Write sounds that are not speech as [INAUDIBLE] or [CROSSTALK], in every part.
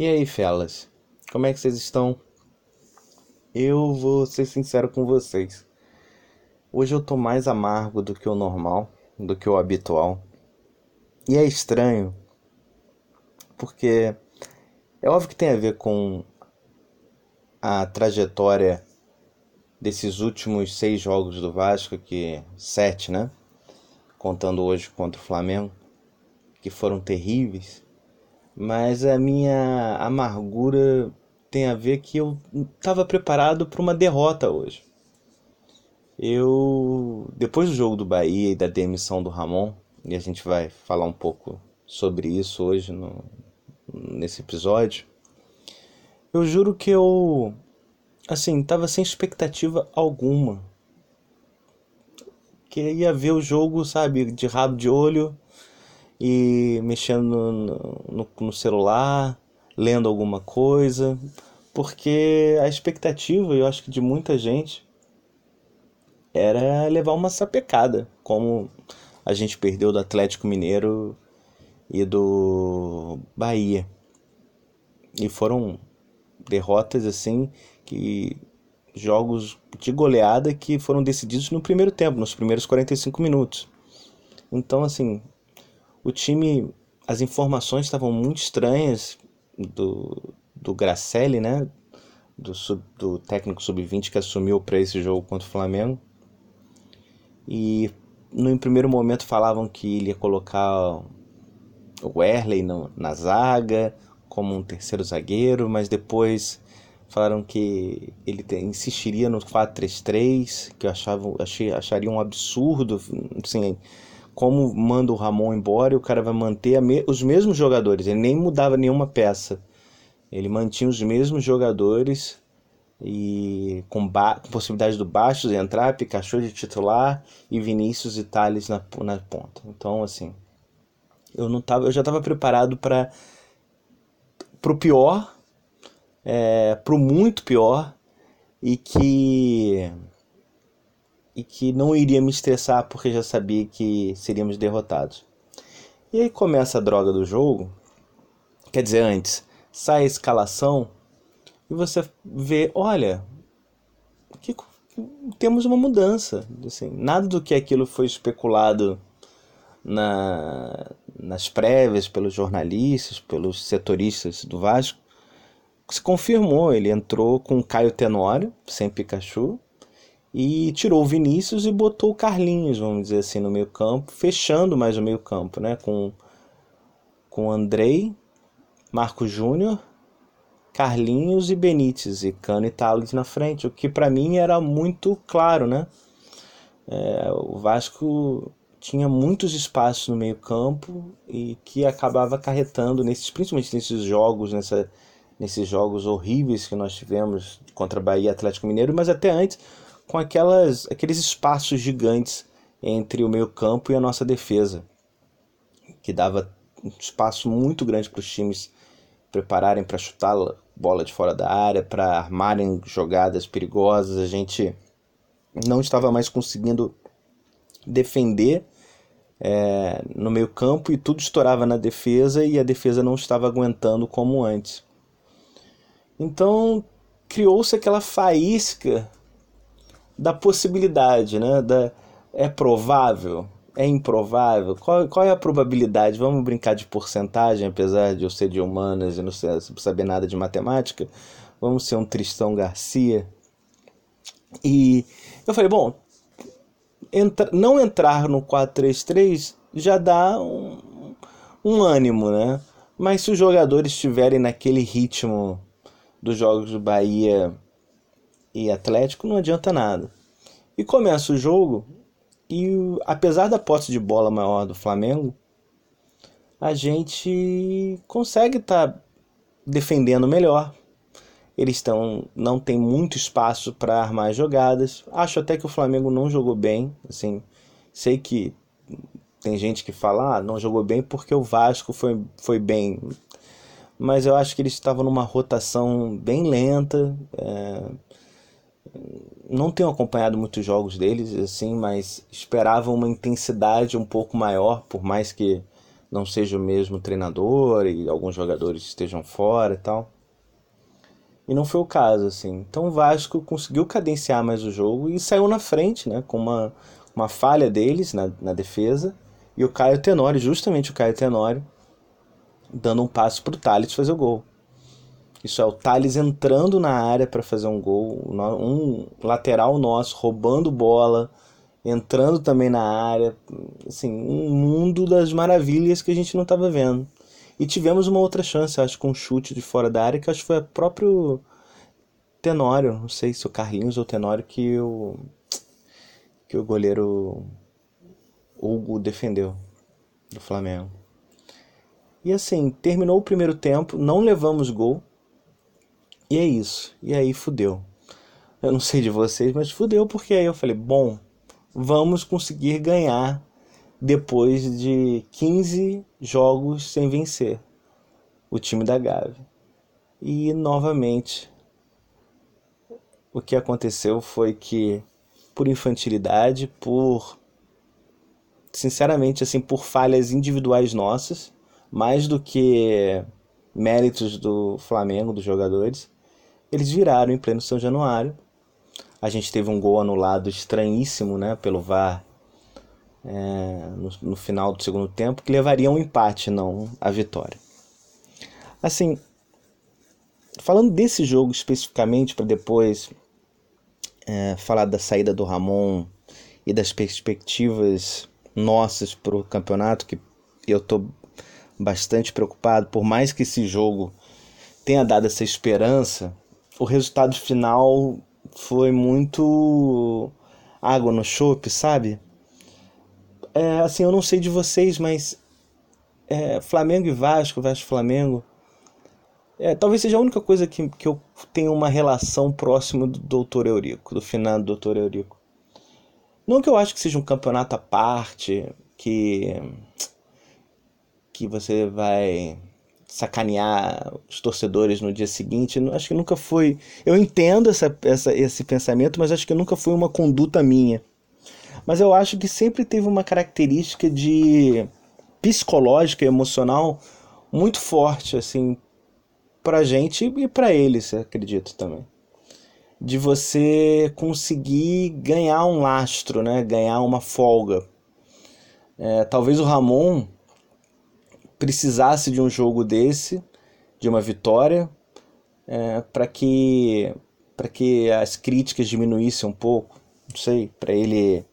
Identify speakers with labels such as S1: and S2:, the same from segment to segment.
S1: E aí, felas? Como é que vocês estão? Eu vou ser sincero com vocês. Hoje eu tô mais amargo do que o normal, do que o habitual. E é estranho, porque é óbvio que tem a ver com a trajetória desses últimos seis jogos do Vasco, que sete, né? Contando hoje contra o Flamengo, que foram terríveis. Mas a minha amargura tem a ver que eu estava preparado para uma derrota hoje. Eu, depois do jogo do Bahia e da demissão do Ramon, e a gente vai falar um pouco sobre isso hoje no, nesse episódio, eu juro que eu, assim, tava sem expectativa alguma. Queria ver o jogo, sabe, de rabo de olho e mexendo no, no, no celular, lendo alguma coisa, porque a expectativa, eu acho que de muita gente, era levar uma sapecada, como a gente perdeu do Atlético Mineiro e do Bahia. E foram derrotas assim que jogos de goleada que foram decididos no primeiro tempo, nos primeiros 45 minutos. Então assim, o time, as informações estavam muito estranhas do, do Gracelli, né? Do, sub, do técnico sub-20 que assumiu para esse jogo contra o Flamengo. E no primeiro momento falavam que ele ia colocar o Werley no, na zaga como um terceiro zagueiro, mas depois falaram que ele te, insistiria no 4-3-3, que eu achava, achei, acharia um absurdo, assim, como manda o Ramon embora o cara vai manter me, os mesmos jogadores, ele nem mudava nenhuma peça. Ele mantinha os mesmos jogadores e com, com possibilidade do Bastos entrar, Pikachu de titular e Vinícius e Thales na, na ponta. Então, assim, eu não tava, eu já estava preparado para pro pior, é, pro muito pior e que e que não iria me estressar porque já sabia que seríamos derrotados. E aí começa a droga do jogo, quer dizer, antes, sai a escalação e você vê, olha, que, temos uma mudança. Assim, nada do que aquilo foi especulado na, nas prévias pelos jornalistas, pelos setoristas do Vasco, se confirmou. Ele entrou com Caio Tenório, sem Pikachu, e tirou o Vinícius e botou o Carlinhos, vamos dizer assim, no meio campo, fechando mais o meio campo, né? Com, com Andrei, Marco Júnior, Carlinhos e Benítez, e Cano e Thales na frente, o que para mim era muito claro, né? É, o Vasco tinha muitos espaços no meio campo e que acabava acarretando, nesses, principalmente nesses jogos, nessa, nesses jogos horríveis que nós tivemos contra Bahia e Atlético Mineiro, mas até antes com aquelas, aqueles espaços gigantes entre o meio campo e a nossa defesa, que dava um espaço muito grande para os times prepararem para chutar bola de fora da área, para armarem jogadas perigosas. A gente não estava mais conseguindo defender é, no meio campo e tudo estourava na defesa e a defesa não estava aguentando como antes. Então criou-se aquela faísca da possibilidade, né? Da, é provável? É improvável? Qual, qual é a probabilidade? Vamos brincar de porcentagem, apesar de eu ser de humanas e não saber nada de matemática. Vamos ser um Tristão Garcia. E eu falei, bom, entra, não entrar no 4-3-3 já dá um, um ânimo, né? Mas se os jogadores estiverem naquele ritmo dos jogos do Bahia e Atlético, não adianta nada. E começa o jogo e apesar da posse de bola maior do Flamengo, a gente consegue estar tá defendendo melhor. Eles estão não tem muito espaço para armar jogadas. Acho até que o Flamengo não jogou bem, assim. Sei que tem gente que fala, ah, não jogou bem porque o Vasco foi, foi bem. Mas eu acho que eles estavam numa rotação bem lenta. É não tenho acompanhado muitos jogos deles, assim, mas esperava uma intensidade um pouco maior, por mais que não seja o mesmo treinador e alguns jogadores estejam fora e tal. E não foi o caso, assim. Então o Vasco conseguiu cadenciar mais o jogo e saiu na frente, né? Com uma, uma falha deles na, na defesa. E o Caio Tenório, justamente o Caio Tenório, dando um passo para o Thales fazer o gol. Isso é o Thales entrando na área para fazer um gol, um lateral nosso roubando bola, entrando também na área, assim, um mundo das maravilhas que a gente não estava vendo. E tivemos uma outra chance, acho, com um chute de fora da área, que acho que foi o próprio Tenório, não sei se o Carlinhos ou o Tenório, que o, que o goleiro Hugo defendeu do Flamengo. E assim, terminou o primeiro tempo, não levamos gol. E é isso. E aí fudeu. Eu não sei de vocês, mas fudeu porque aí eu falei, bom, vamos conseguir ganhar depois de 15 jogos sem vencer o time da Gávea. E novamente o que aconteceu foi que por infantilidade, por sinceramente assim, por falhas individuais nossas, mais do que méritos do Flamengo, dos jogadores, eles viraram em pleno São Januário a gente teve um gol anulado estranhíssimo né, pelo VAR é, no, no, final do segundo tempo, que levaria a um empate, não a vitória. Assim, falando desse jogo especificamente, para depois é, falar da saída do Ramon e das perspectivas nossas para o campeonato, que eu estou bastante preocupado, por mais que esse jogo tenha dado essa esperança, o resultado final foi muito água no chope, sabe? É, assim, eu não sei de vocês, mas é, Flamengo e Vasco, Vasco e Flamengo, é, talvez seja a única coisa que, que eu tenho uma relação próxima do Doutor Eurico, do finado Doutor Eurico. Não que eu acho que seja um campeonato à parte, que que você vai sacanear os torcedores no dia seguinte. Acho que nunca foi. Eu entendo essa, essa, esse pensamento, mas acho que nunca foi uma conduta minha. Mas eu acho que sempre teve uma característica de psicológica e emocional muito forte, assim, pra gente e pra eles, acredito também. De você conseguir ganhar um lastro, né? Ganhar uma folga. É, talvez o Ramon precisasse de um jogo desse, de uma vitória, é, para que para que as críticas diminuíssem um pouco, não sei, para ele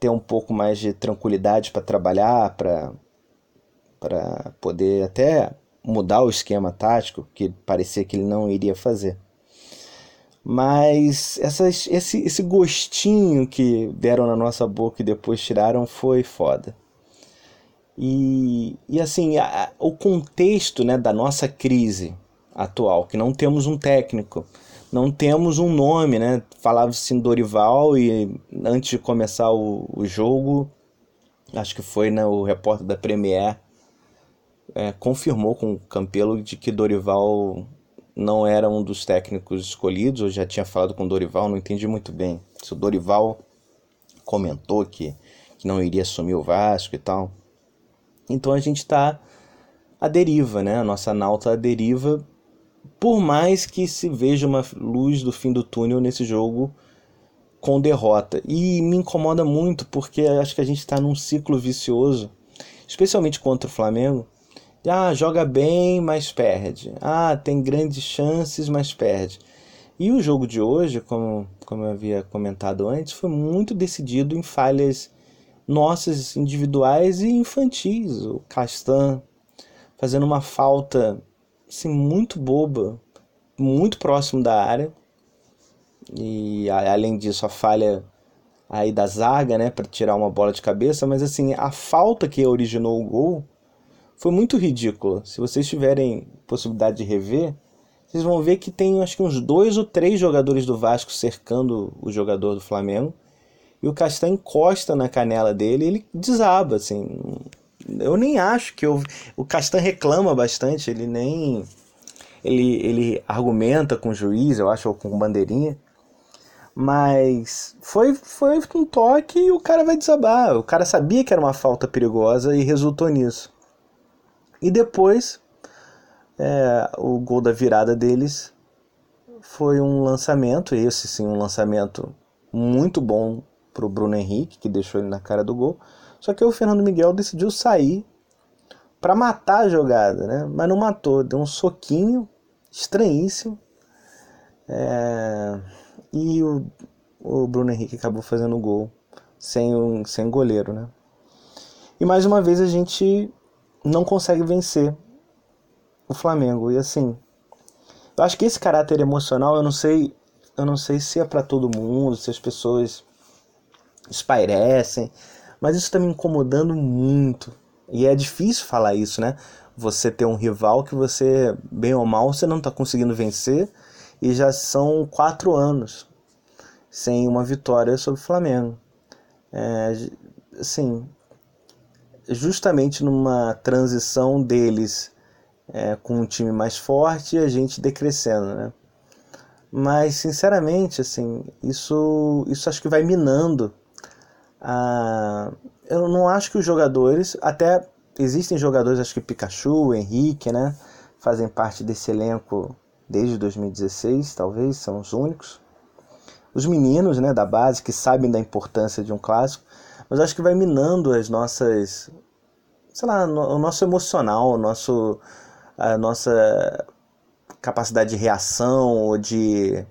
S1: ter um pouco mais de tranquilidade para trabalhar, para para poder até mudar o esquema tático que parecia que ele não iria fazer. Mas essas, esse, esse gostinho que deram na nossa boca e depois tiraram foi foda. E, e assim, a, o contexto né, da nossa crise atual, que não temos um técnico, não temos um nome, né? Falava-se em Dorival e antes de começar o, o jogo, acho que foi né, o repórter da Premier, é, confirmou com o Campelo de que Dorival não era um dos técnicos escolhidos, eu já tinha falado com Dorival, não entendi muito bem. Se o Dorival comentou que, que não iria assumir o Vasco e tal. Então a gente está à deriva, né? A nossa nauta à deriva, por mais que se veja uma luz do fim do túnel nesse jogo com derrota. E me incomoda muito porque acho que a gente está num ciclo vicioso, especialmente contra o Flamengo. Ah, joga bem, mas perde. Ah, tem grandes chances, mas perde. E o jogo de hoje, como, como eu havia comentado antes, foi muito decidido em falhas nossas individuais e infantis. O Castan fazendo uma falta assim, muito boba, muito próximo da área. E além disso, a falha aí da zaga, né, para tirar uma bola de cabeça, mas assim, a falta que originou o gol foi muito ridícula. Se vocês tiverem possibilidade de rever, vocês vão ver que tem acho que uns dois ou três jogadores do Vasco cercando o jogador do Flamengo e o Castanho encosta na canela dele e ele desaba, assim. Eu nem acho que eu... o Castanho reclama bastante, ele nem ele, ele argumenta com o juiz, eu acho, ou com bandeirinha. Mas foi, foi um toque e o cara vai desabar. O cara sabia que era uma falta perigosa e resultou nisso. E depois, é, o gol da virada deles foi um lançamento, esse sim, um lançamento muito bom para o Bruno Henrique, que deixou ele na cara do gol. Só que o Fernando Miguel decidiu sair para matar a jogada, né? Mas não matou, deu um soquinho estranhíssimo. É... E o, o Bruno Henrique acabou fazendo o gol sem, sem goleiro, né? E mais uma vez a gente não consegue vencer o Flamengo. E assim, eu acho que esse caráter emocional, eu não sei, eu não sei se é para todo mundo, se as pessoas espairecem, mas isso está me incomodando muito. E é difícil falar isso, né? Você ter um rival que você, bem ou mal, você não está conseguindo vencer e já são quatro anos sem uma vitória sobre o Flamengo. É, assim, justamente numa transição deles é, com um time mais forte e a gente decrescendo, né? Mas, sinceramente, assim, isso, isso acho que vai minando a... Eu não acho que os jogadores, até existem jogadores, acho que Pikachu, Henrique, né? Fazem parte desse elenco desde 2016, talvez, são os únicos. Os meninos, né, da base, que sabem da importância de um clássico, mas acho que vai minando as nossas, sei lá, o nosso emocional, o nosso, a nossa capacidade de reação ou de,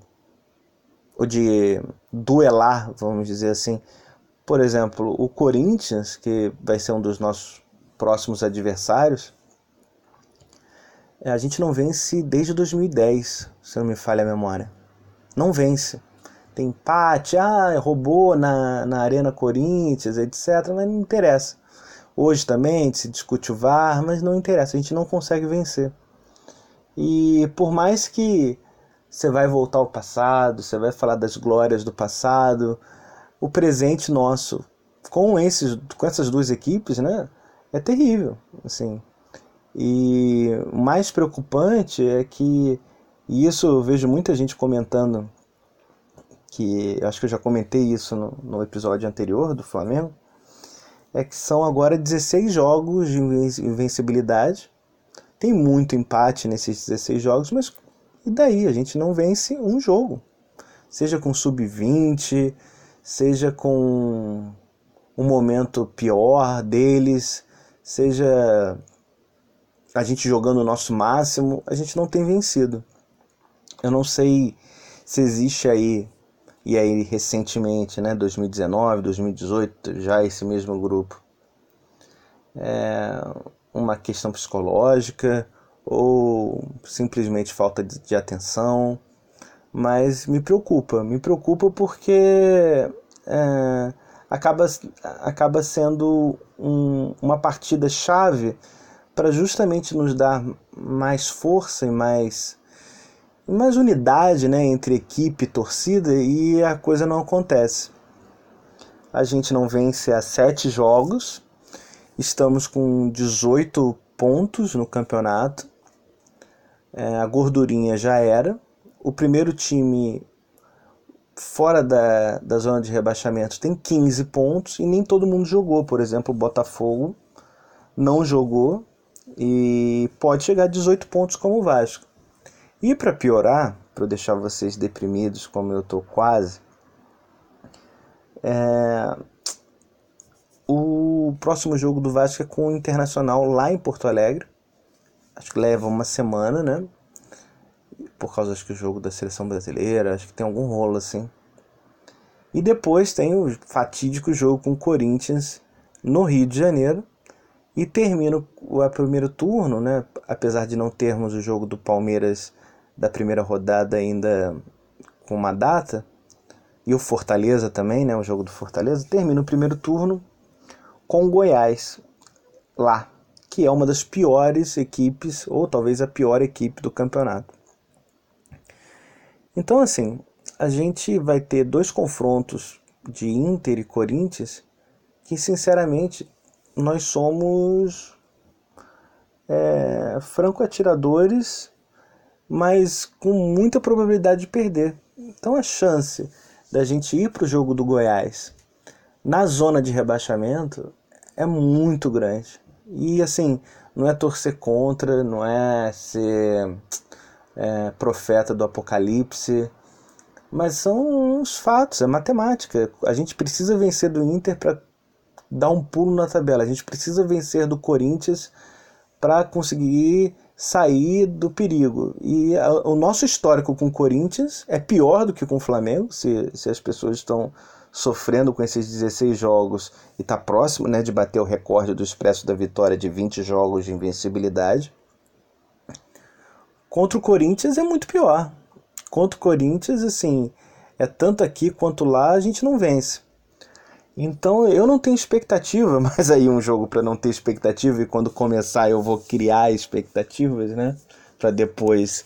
S1: ou de duelar, vamos dizer assim. Por exemplo, o Corinthians, que vai ser um dos nossos próximos adversários, a gente não vence desde 2010, se não me falha a memória. Não vence. Tem empate, ah, roubou na, na Arena Corinthians, etc. Mas não interessa. Hoje também se discute o VAR, mas não interessa, a gente não consegue vencer. E por mais que você vai voltar ao passado, você vai falar das glórias do passado, o presente nosso com esses com essas duas equipes, né, é terrível, assim. E o mais preocupante é que e isso eu vejo muita gente comentando que acho que eu já comentei isso no, no episódio anterior do Flamengo, é que são agora 16 jogos de invencibilidade. Tem muito empate nesses 16 jogos, mas e daí? A gente não vence um jogo. Seja com sub-20, seja com um momento pior deles, seja a gente jogando o nosso máximo, a gente não tem vencido. Eu não sei se existe aí e aí recentemente, né, 2019, 2018, já esse mesmo grupo. É uma questão psicológica ou simplesmente falta de, de atenção, mas me preocupa, me preocupa porque é, acaba, acaba sendo um, uma partida chave para justamente nos dar mais força e mais mais unidade né, entre equipe e torcida e a coisa não acontece. A gente não vence há sete jogos, estamos com 18 pontos no campeonato, é, a gordurinha já era. O primeiro time fora da, da zona de rebaixamento tem 15 pontos e nem todo mundo jogou. Por exemplo, o Botafogo não jogou e pode chegar a 18 pontos como o Vasco. E para piorar, para deixar vocês deprimidos como eu tô quase, é... o próximo jogo do Vasco é com o Internacional lá em Porto Alegre. Acho que leva uma semana, né? Por causa acho que o jogo da seleção brasileira, acho que tem algum rolo assim. E depois tem o fatídico jogo com o Corinthians no Rio de Janeiro. E termina o primeiro turno, né? Apesar de não termos o jogo do Palmeiras da primeira rodada ainda com uma data, e o Fortaleza também, né, o jogo do Fortaleza, termina o primeiro turno com o Goiás lá, que é uma das piores equipes, ou talvez a pior equipe do campeonato. Então, assim, a gente vai ter dois confrontos de Inter e Corinthians que, sinceramente, nós somos é, franco-atiradores mas com muita probabilidade de perder. Então a chance da gente ir para o jogo do Goiás na zona de rebaixamento é muito grande. E assim, não é torcer contra, não é ser é, profeta do apocalipse, mas são uns fatos, é matemática. A gente precisa vencer do Inter para dar um pulo na tabela. A gente precisa vencer do Corinthians para conseguir sair do perigo. E a, o nosso histórico com o Corinthians é pior do que com o Flamengo, se, se as pessoas estão sofrendo com esses 16 jogos e está próximo né, de bater o recorde do Expresso da Vitória de 20 jogos de invencibilidade. Contra o Corinthians é muito pior. Contra o Corinthians, assim, é tanto aqui quanto lá a gente não vence. Então eu não tenho expectativa, [LAUGHS] mas aí um jogo para não ter expectativa e quando começar eu vou criar expectativas, né? Para depois,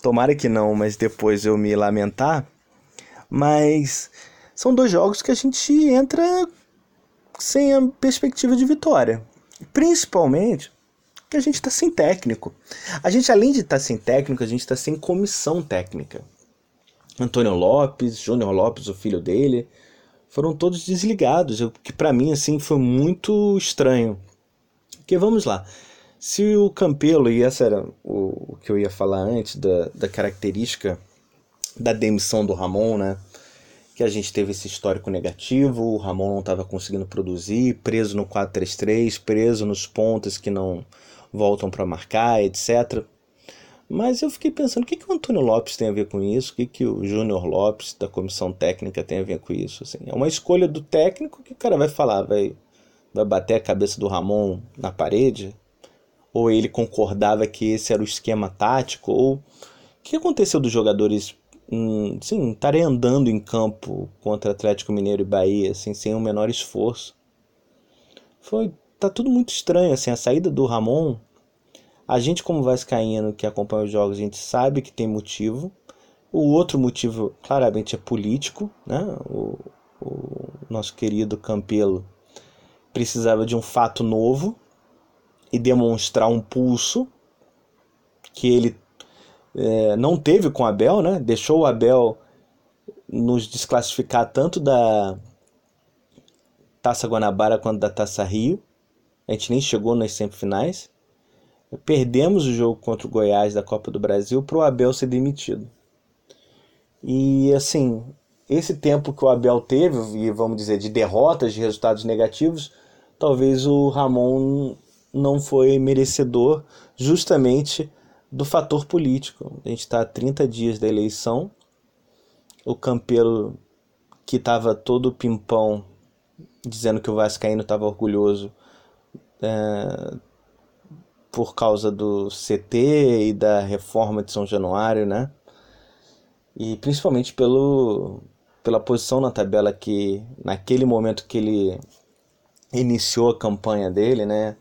S1: tomara que não, mas depois eu me lamentar. Mas são dois jogos que a gente entra sem a perspectiva de vitória. Principalmente que a gente está sem técnico. A gente, além de estar tá sem técnico, a gente está sem comissão técnica. Antônio Lopes, Júnior Lopes, o filho dele, foram todos desligados, o que para mim assim foi muito estranho. Porque vamos lá, se o Campelo, e essa era o, o que eu ia falar antes da, da característica da demissão do Ramon, né? Que a gente teve esse histórico negativo, o Ramon não estava conseguindo produzir, preso no 4-3-3, preso nos pontos que não voltam para marcar, etc. Mas eu fiquei pensando, o que, que o Antônio Lopes tem a ver com isso? O que, que o Júnior Lopes, da comissão técnica, tem a ver com isso? Assim, é uma escolha do técnico que o cara vai falar, vai, vai bater a cabeça do Ramon na parede? Ou ele concordava que esse era o esquema tático? Ou o que aconteceu dos jogadores hum, sim, estarem andando em campo contra Atlético Mineiro e Bahia, assim, sem o menor esforço? Foi, tá tudo muito estranho, assim, a saída do Ramon a gente, como vascaíno que acompanha os jogos, a gente sabe que tem motivo. O outro motivo, claramente, é político. Né? O, o nosso querido Campelo precisava de um fato novo e demonstrar um pulso que ele é, não teve com o Abel, né? deixou o Abel nos desclassificar tanto da Taça Guanabara quanto da Taça Rio. A gente nem chegou nas semifinais. Perdemos o jogo contra o Goiás da Copa do Brasil para o Abel ser demitido. E assim, esse tempo que o Abel teve, e vamos dizer, de derrotas, de resultados negativos, talvez o Ramon não foi merecedor justamente do fator político. A gente está a 30 dias da eleição, o Campelo, que estava todo pimpão, dizendo que o Vascaíno estava orgulhoso, é, por causa do CT e da reforma de São Januário, né? E principalmente pelo, pela posição na tabela que, naquele momento que ele iniciou a campanha dele, né?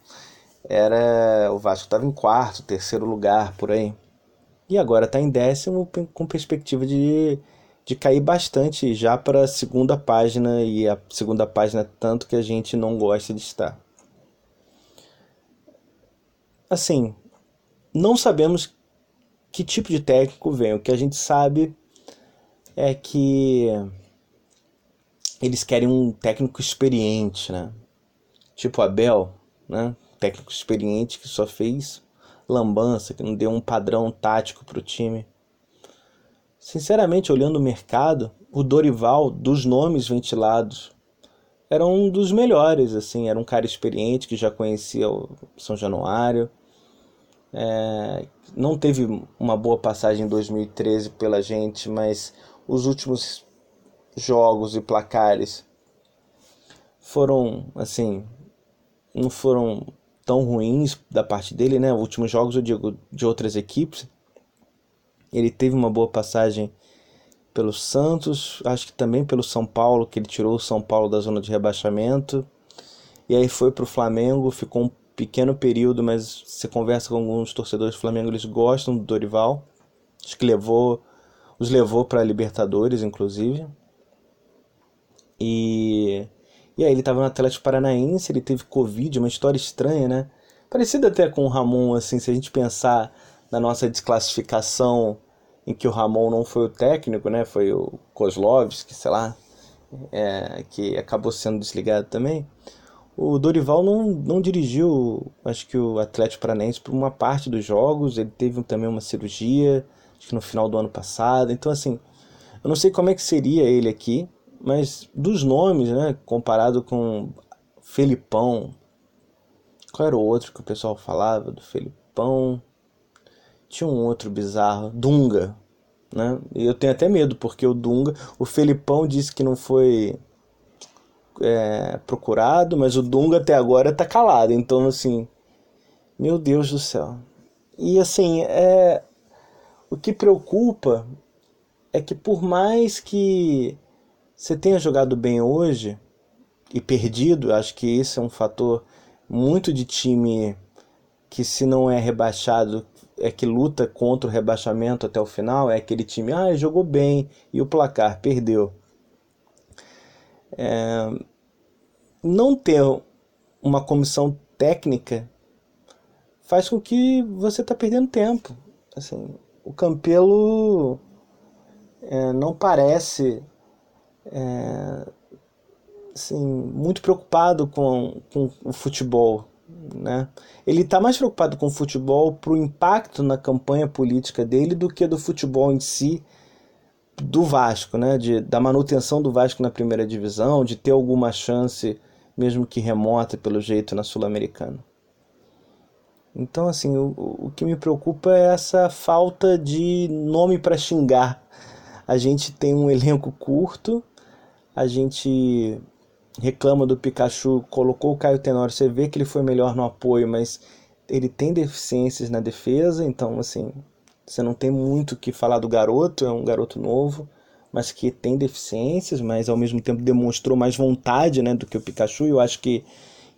S1: Era o Vasco estava em quarto, terceiro lugar por aí. E agora está em décimo com perspectiva de, de cair bastante já para a segunda página e a segunda página tanto que a gente não gosta de estar assim, não sabemos que tipo de técnico vem. O que a gente sabe é que eles querem um técnico experiente, né? Tipo Abel, né? Técnico experiente que só fez lambança, que não deu um padrão tático para o time. Sinceramente, olhando o mercado, o Dorival, dos nomes ventilados, era um dos melhores, assim, era um cara experiente que já conhecia o São Januário, é, não teve uma boa passagem em 2013 pela gente, mas os últimos jogos e placares foram assim, não foram tão ruins da parte dele, né? Os últimos jogos eu digo de outras equipes. Ele teve uma boa passagem pelo Santos, acho que também pelo São Paulo, que ele tirou o São Paulo da zona de rebaixamento. E aí foi para o Flamengo, ficou um pequeno período, mas você conversa com alguns torcedores do Flamengo, eles gostam do Dorival. Acho que levou, os levou para Libertadores, inclusive. E, e aí ele estava no Atlético Paranaense, ele teve Covid, uma história estranha, né? Parecida até com o Ramon, assim, se a gente pensar na nossa desclassificação em que o Ramon não foi o técnico, né? Foi o Kozlovski, sei lá, é, que acabou sendo desligado também. O Dorival não, não dirigiu, acho que o Atlético Paranaense por uma parte dos jogos, ele teve também uma cirurgia, acho que no final do ano passado. Então assim, eu não sei como é que seria ele aqui, mas dos nomes, né, comparado com Felipão, qual era o outro que o pessoal falava do Felipão? Tinha um outro bizarro, Dunga, né? Eu tenho até medo, porque o Dunga, o Felipão disse que não foi é, procurado, mas o Dunga até agora tá calado. Então, assim, meu Deus do céu. E assim, é, o que preocupa é que por mais que você tenha jogado bem hoje e perdido, acho que esse é um fator muito de time que se não é rebaixado é que luta contra o rebaixamento até o final, é aquele time, ah, jogou bem e o placar perdeu. É, não ter uma comissão técnica faz com que você está perdendo tempo. Assim, o Campelo é, não parece é, assim, muito preocupado com, com o futebol né? Ele está mais preocupado com o futebol para o impacto na campanha política dele do que do futebol em si do Vasco, né? de, da manutenção do Vasco na primeira divisão, de ter alguma chance, mesmo que remota, pelo jeito, na Sul-Americana. Então, assim, o, o que me preocupa é essa falta de nome para xingar. A gente tem um elenco curto, a gente reclama do Pikachu, colocou o Caio Tenório, você vê que ele foi melhor no apoio, mas ele tem deficiências na defesa, então assim, você não tem muito o que falar do garoto, é um garoto novo, mas que tem deficiências, mas ao mesmo tempo demonstrou mais vontade, né, do que o Pikachu, e eu acho que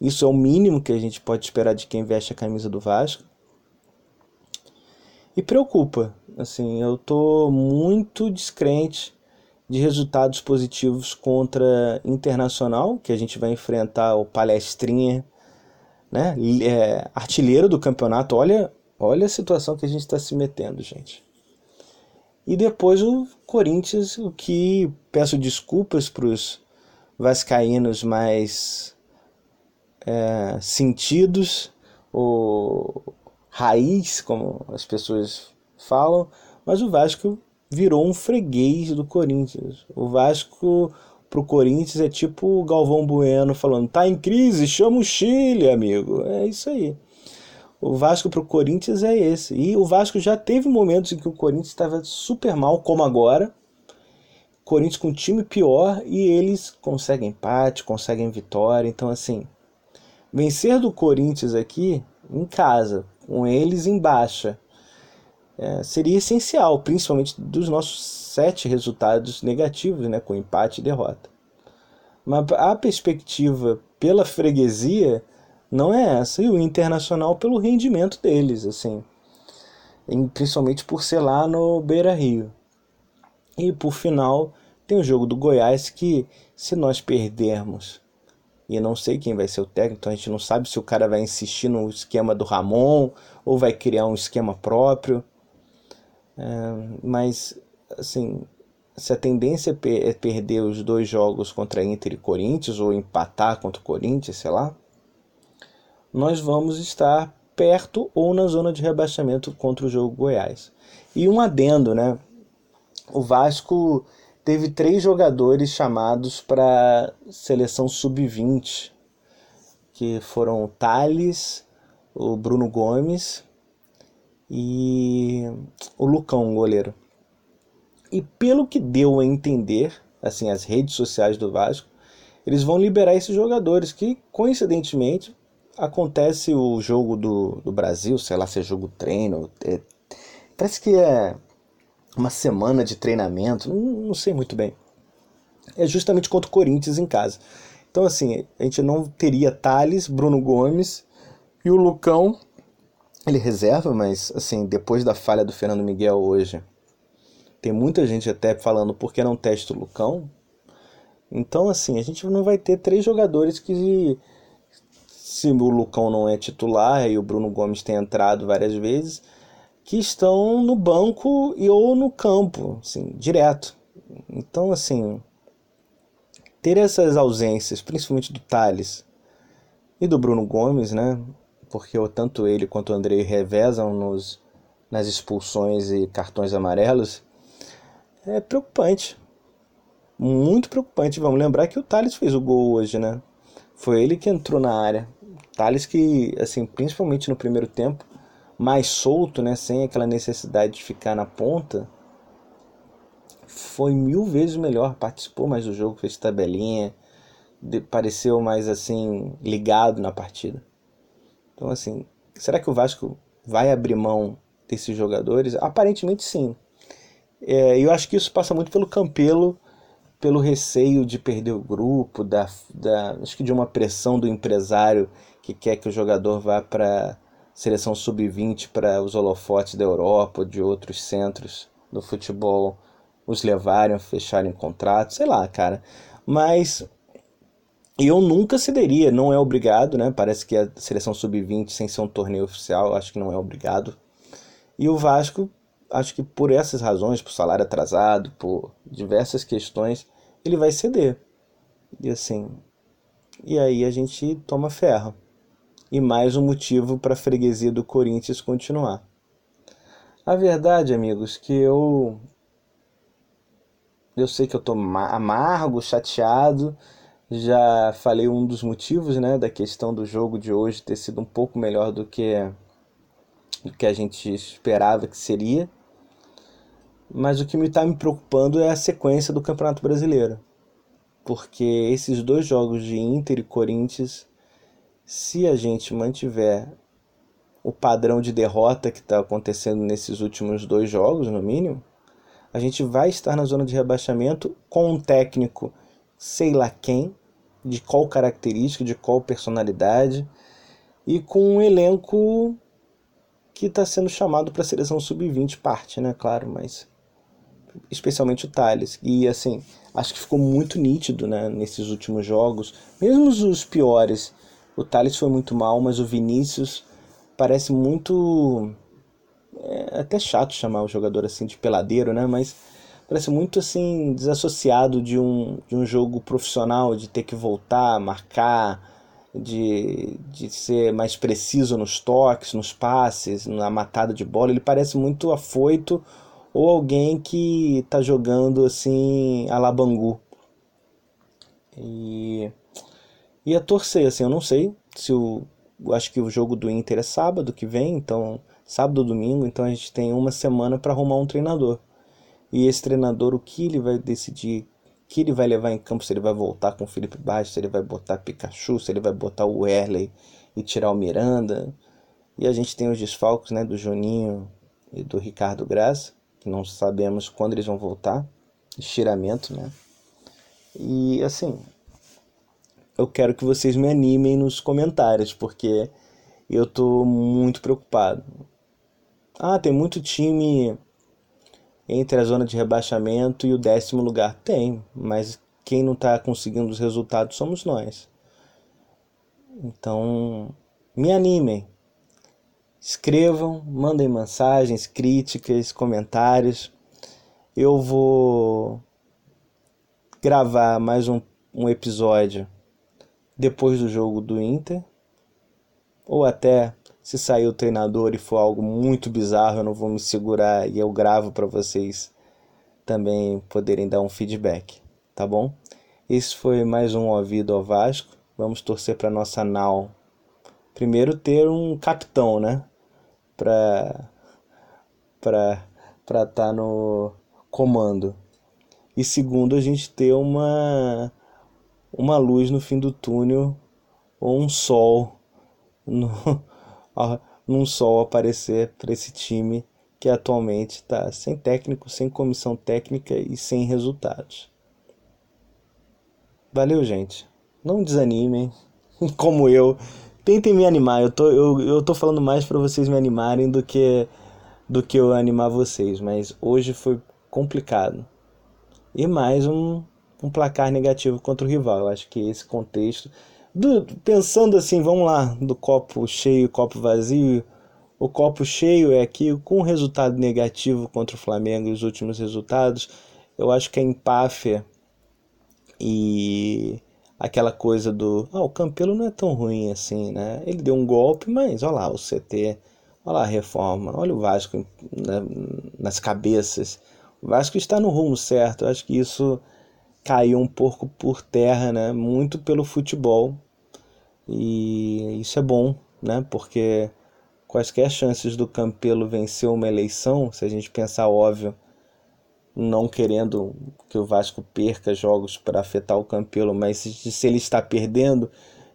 S1: isso é o mínimo que a gente pode esperar de quem veste a camisa do Vasco. E preocupa, assim, eu tô muito descrente de resultados positivos contra Internacional, que a gente vai enfrentar o Palestrinha, né? É, artilheiro do campeonato. Olha, olha a situação que a gente está se metendo, gente. E depois o Corinthians, o que peço desculpas para os vascaínos mais é, sentidos, ou raiz, como as pessoas falam, mas o Vasco virou um freguês do Corinthians. O Vasco pro Corinthians é tipo o Galvão Bueno falando: tá em crise, chama o Chile, amigo. É isso aí. O Vasco pro Corinthians é esse. E o Vasco já teve momentos em que o Corinthians estava super mal, como agora. Corinthians com um time pior e eles conseguem empate, conseguem vitória. Então, assim, vencer do Corinthians aqui em casa, com eles em baixa, é, seria essencial, principalmente dos nossos sete resultados negativos, né, com empate e derrota. Mas a perspectiva pela freguesia não é essa, e o internacional pelo rendimento deles, assim, principalmente por ser lá no Beira Rio. E por final, tem o jogo do Goiás que, se nós perdermos, e não sei quem vai ser o técnico, então a gente não sabe se o cara vai insistir no esquema do Ramon ou vai criar um esquema próprio. É, mas, assim, se a tendência é perder os dois jogos contra Inter e Corinthians, ou empatar contra o Corinthians, sei lá, nós vamos estar perto ou na zona de rebaixamento contra o jogo Goiás. E um adendo, né? O Vasco teve três jogadores chamados para seleção sub-20, que foram o Thales, o Bruno Gomes e o Lucão, o goleiro. E pelo que deu a entender, assim, as redes sociais do Vasco, eles vão liberar esses jogadores que, coincidentemente, acontece o jogo do, do Brasil, sei lá se é jogo treino, é, parece que é uma semana de treinamento, não, não sei muito bem. É justamente contra o Corinthians em casa. Então, assim, a gente não teria Thales, Bruno Gomes e o Lucão ele reserva, mas assim, depois da falha do Fernando Miguel hoje, tem muita gente até falando por que não testa o Lucão. Então, assim, a gente não vai ter três jogadores que, se o Lucão não é titular e o Bruno Gomes tem entrado várias vezes, que estão no banco e ou no campo, assim, direto. Então, assim, ter essas ausências, principalmente do Thales, e do Bruno Gomes, né? Porque tanto ele quanto o Andrei revezam nos, nas expulsões e cartões amarelos, é preocupante. Muito preocupante. Vamos lembrar que o Thales fez o gol hoje, né? Foi ele que entrou na área. Thales que, assim, principalmente no primeiro tempo, mais solto, né? Sem aquela necessidade de ficar na ponta, foi mil vezes melhor. Participou mais do jogo, fez tabelinha, pareceu mais assim ligado na partida. Então assim, será que o Vasco vai abrir mão desses jogadores? Aparentemente sim. É, eu acho que isso passa muito pelo Campelo, pelo receio de perder o grupo, da, da, acho que de uma pressão do empresário que quer que o jogador vá para seleção sub-20 para os holofotes da Europa de outros centros do futebol os levarem fecharem contrato, sei lá, cara. Mas eu nunca cederia, não é obrigado, né? Parece que a seleção sub-20, sem ser um torneio oficial, acho que não é obrigado. E o Vasco, acho que por essas razões, por salário atrasado, por diversas questões, ele vai ceder. E assim. E aí a gente toma ferro. E mais um motivo para a freguesia do Corinthians continuar. A verdade, amigos, que eu. Eu sei que eu tô amargo, chateado já falei um dos motivos, né, da questão do jogo de hoje ter sido um pouco melhor do que do que a gente esperava que seria. Mas o que me está me preocupando é a sequência do Campeonato Brasileiro. Porque esses dois jogos de Inter e Corinthians, se a gente mantiver o padrão de derrota que está acontecendo nesses últimos dois jogos, no mínimo, a gente vai estar na zona de rebaixamento com um técnico, sei lá quem, de qual característica, de qual personalidade, e com um elenco que está sendo chamado para a seleção sub-20, parte, né? Claro, mas especialmente o Thales. E assim, acho que ficou muito nítido né, nesses últimos jogos, mesmo os piores. O Thales foi muito mal, mas o Vinícius parece muito. É até chato chamar o jogador assim de peladeiro, né? Mas parece muito assim desassociado de um, de um jogo profissional, de ter que voltar, marcar, de, de ser mais preciso nos toques, nos passes, na matada de bola. Ele parece muito afoito ou alguém que está jogando assim a la Bangu. E ia torcer, assim, eu não sei se o. Acho que o jogo do Inter é sábado que vem, então. Sábado ou domingo, então a gente tem uma semana para arrumar um treinador. E esse treinador, o que ele vai decidir, que ele vai levar em campo, se ele vai voltar com o Felipe Baixo, se ele vai botar Pikachu, se ele vai botar o Erley e tirar o Miranda. E a gente tem os desfalques né, do Juninho e do Ricardo Graça, que não sabemos quando eles vão voltar. Estiramento, né? E assim, eu quero que vocês me animem nos comentários, porque eu tô muito preocupado. Ah, tem muito time entre a zona de rebaixamento e o décimo lugar? Tem, mas quem não está conseguindo os resultados somos nós. Então, me animem. Escrevam, mandem mensagens, críticas, comentários. Eu vou gravar mais um, um episódio depois do jogo do Inter, ou até se sair o treinador e for algo muito bizarro, eu não vou me segurar e eu gravo para vocês também poderem dar um feedback, tá bom? Esse foi mais um Ouvido ao Vasco. Vamos torcer para nossa nau. Primeiro ter um capitão, né? Para para para estar tá no comando. E segundo, a gente ter uma uma luz no fim do túnel ou um sol no, [LAUGHS] num sol aparecer para esse time que atualmente está sem técnico, sem comissão técnica e sem resultados. Valeu, gente. Não desanimem, [LAUGHS] como eu. Tentem me animar. Eu tô, eu, eu tô falando mais para vocês me animarem do que do que eu animar vocês, mas hoje foi complicado. E mais um, um placar negativo contra o rival. Eu acho que esse contexto do, pensando assim, vamos lá, do copo cheio, copo vazio. O copo cheio é que com resultado negativo contra o Flamengo e os últimos resultados, eu acho que a empáfia e aquela coisa do, ah, o Campelo não é tão ruim assim, né? Ele deu um golpe, mas olha lá o CT, olha lá a reforma, olha o Vasco né, nas cabeças. O Vasco está no rumo certo. Eu acho que isso caiu um pouco por terra, né? Muito pelo futebol. E isso é bom, né? Porque quaisquer chances do Campelo vencer uma eleição, se a gente pensar óbvio, não querendo que o Vasco perca jogos para afetar o Campelo, mas se, ele está perdendo,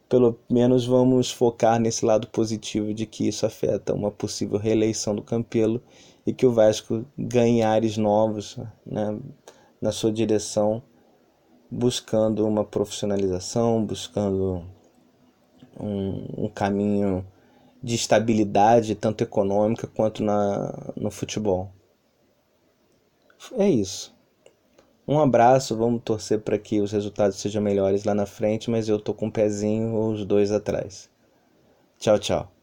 S1: pelo menos vamos focar nesse lado positivo de que isso afeta uma possível reeleição do Campelo e que o Vasco ganhe ares novos né, na sua direção, buscando uma profissionalização, buscando um, um caminho de estabilidade, tanto econômica quanto na, no futebol. É isso. Um abraço, vamos torcer para que os resultados sejam melhores lá na frente, mas eu tô com um pezinho ou os dois atrás. Tchau, tchau.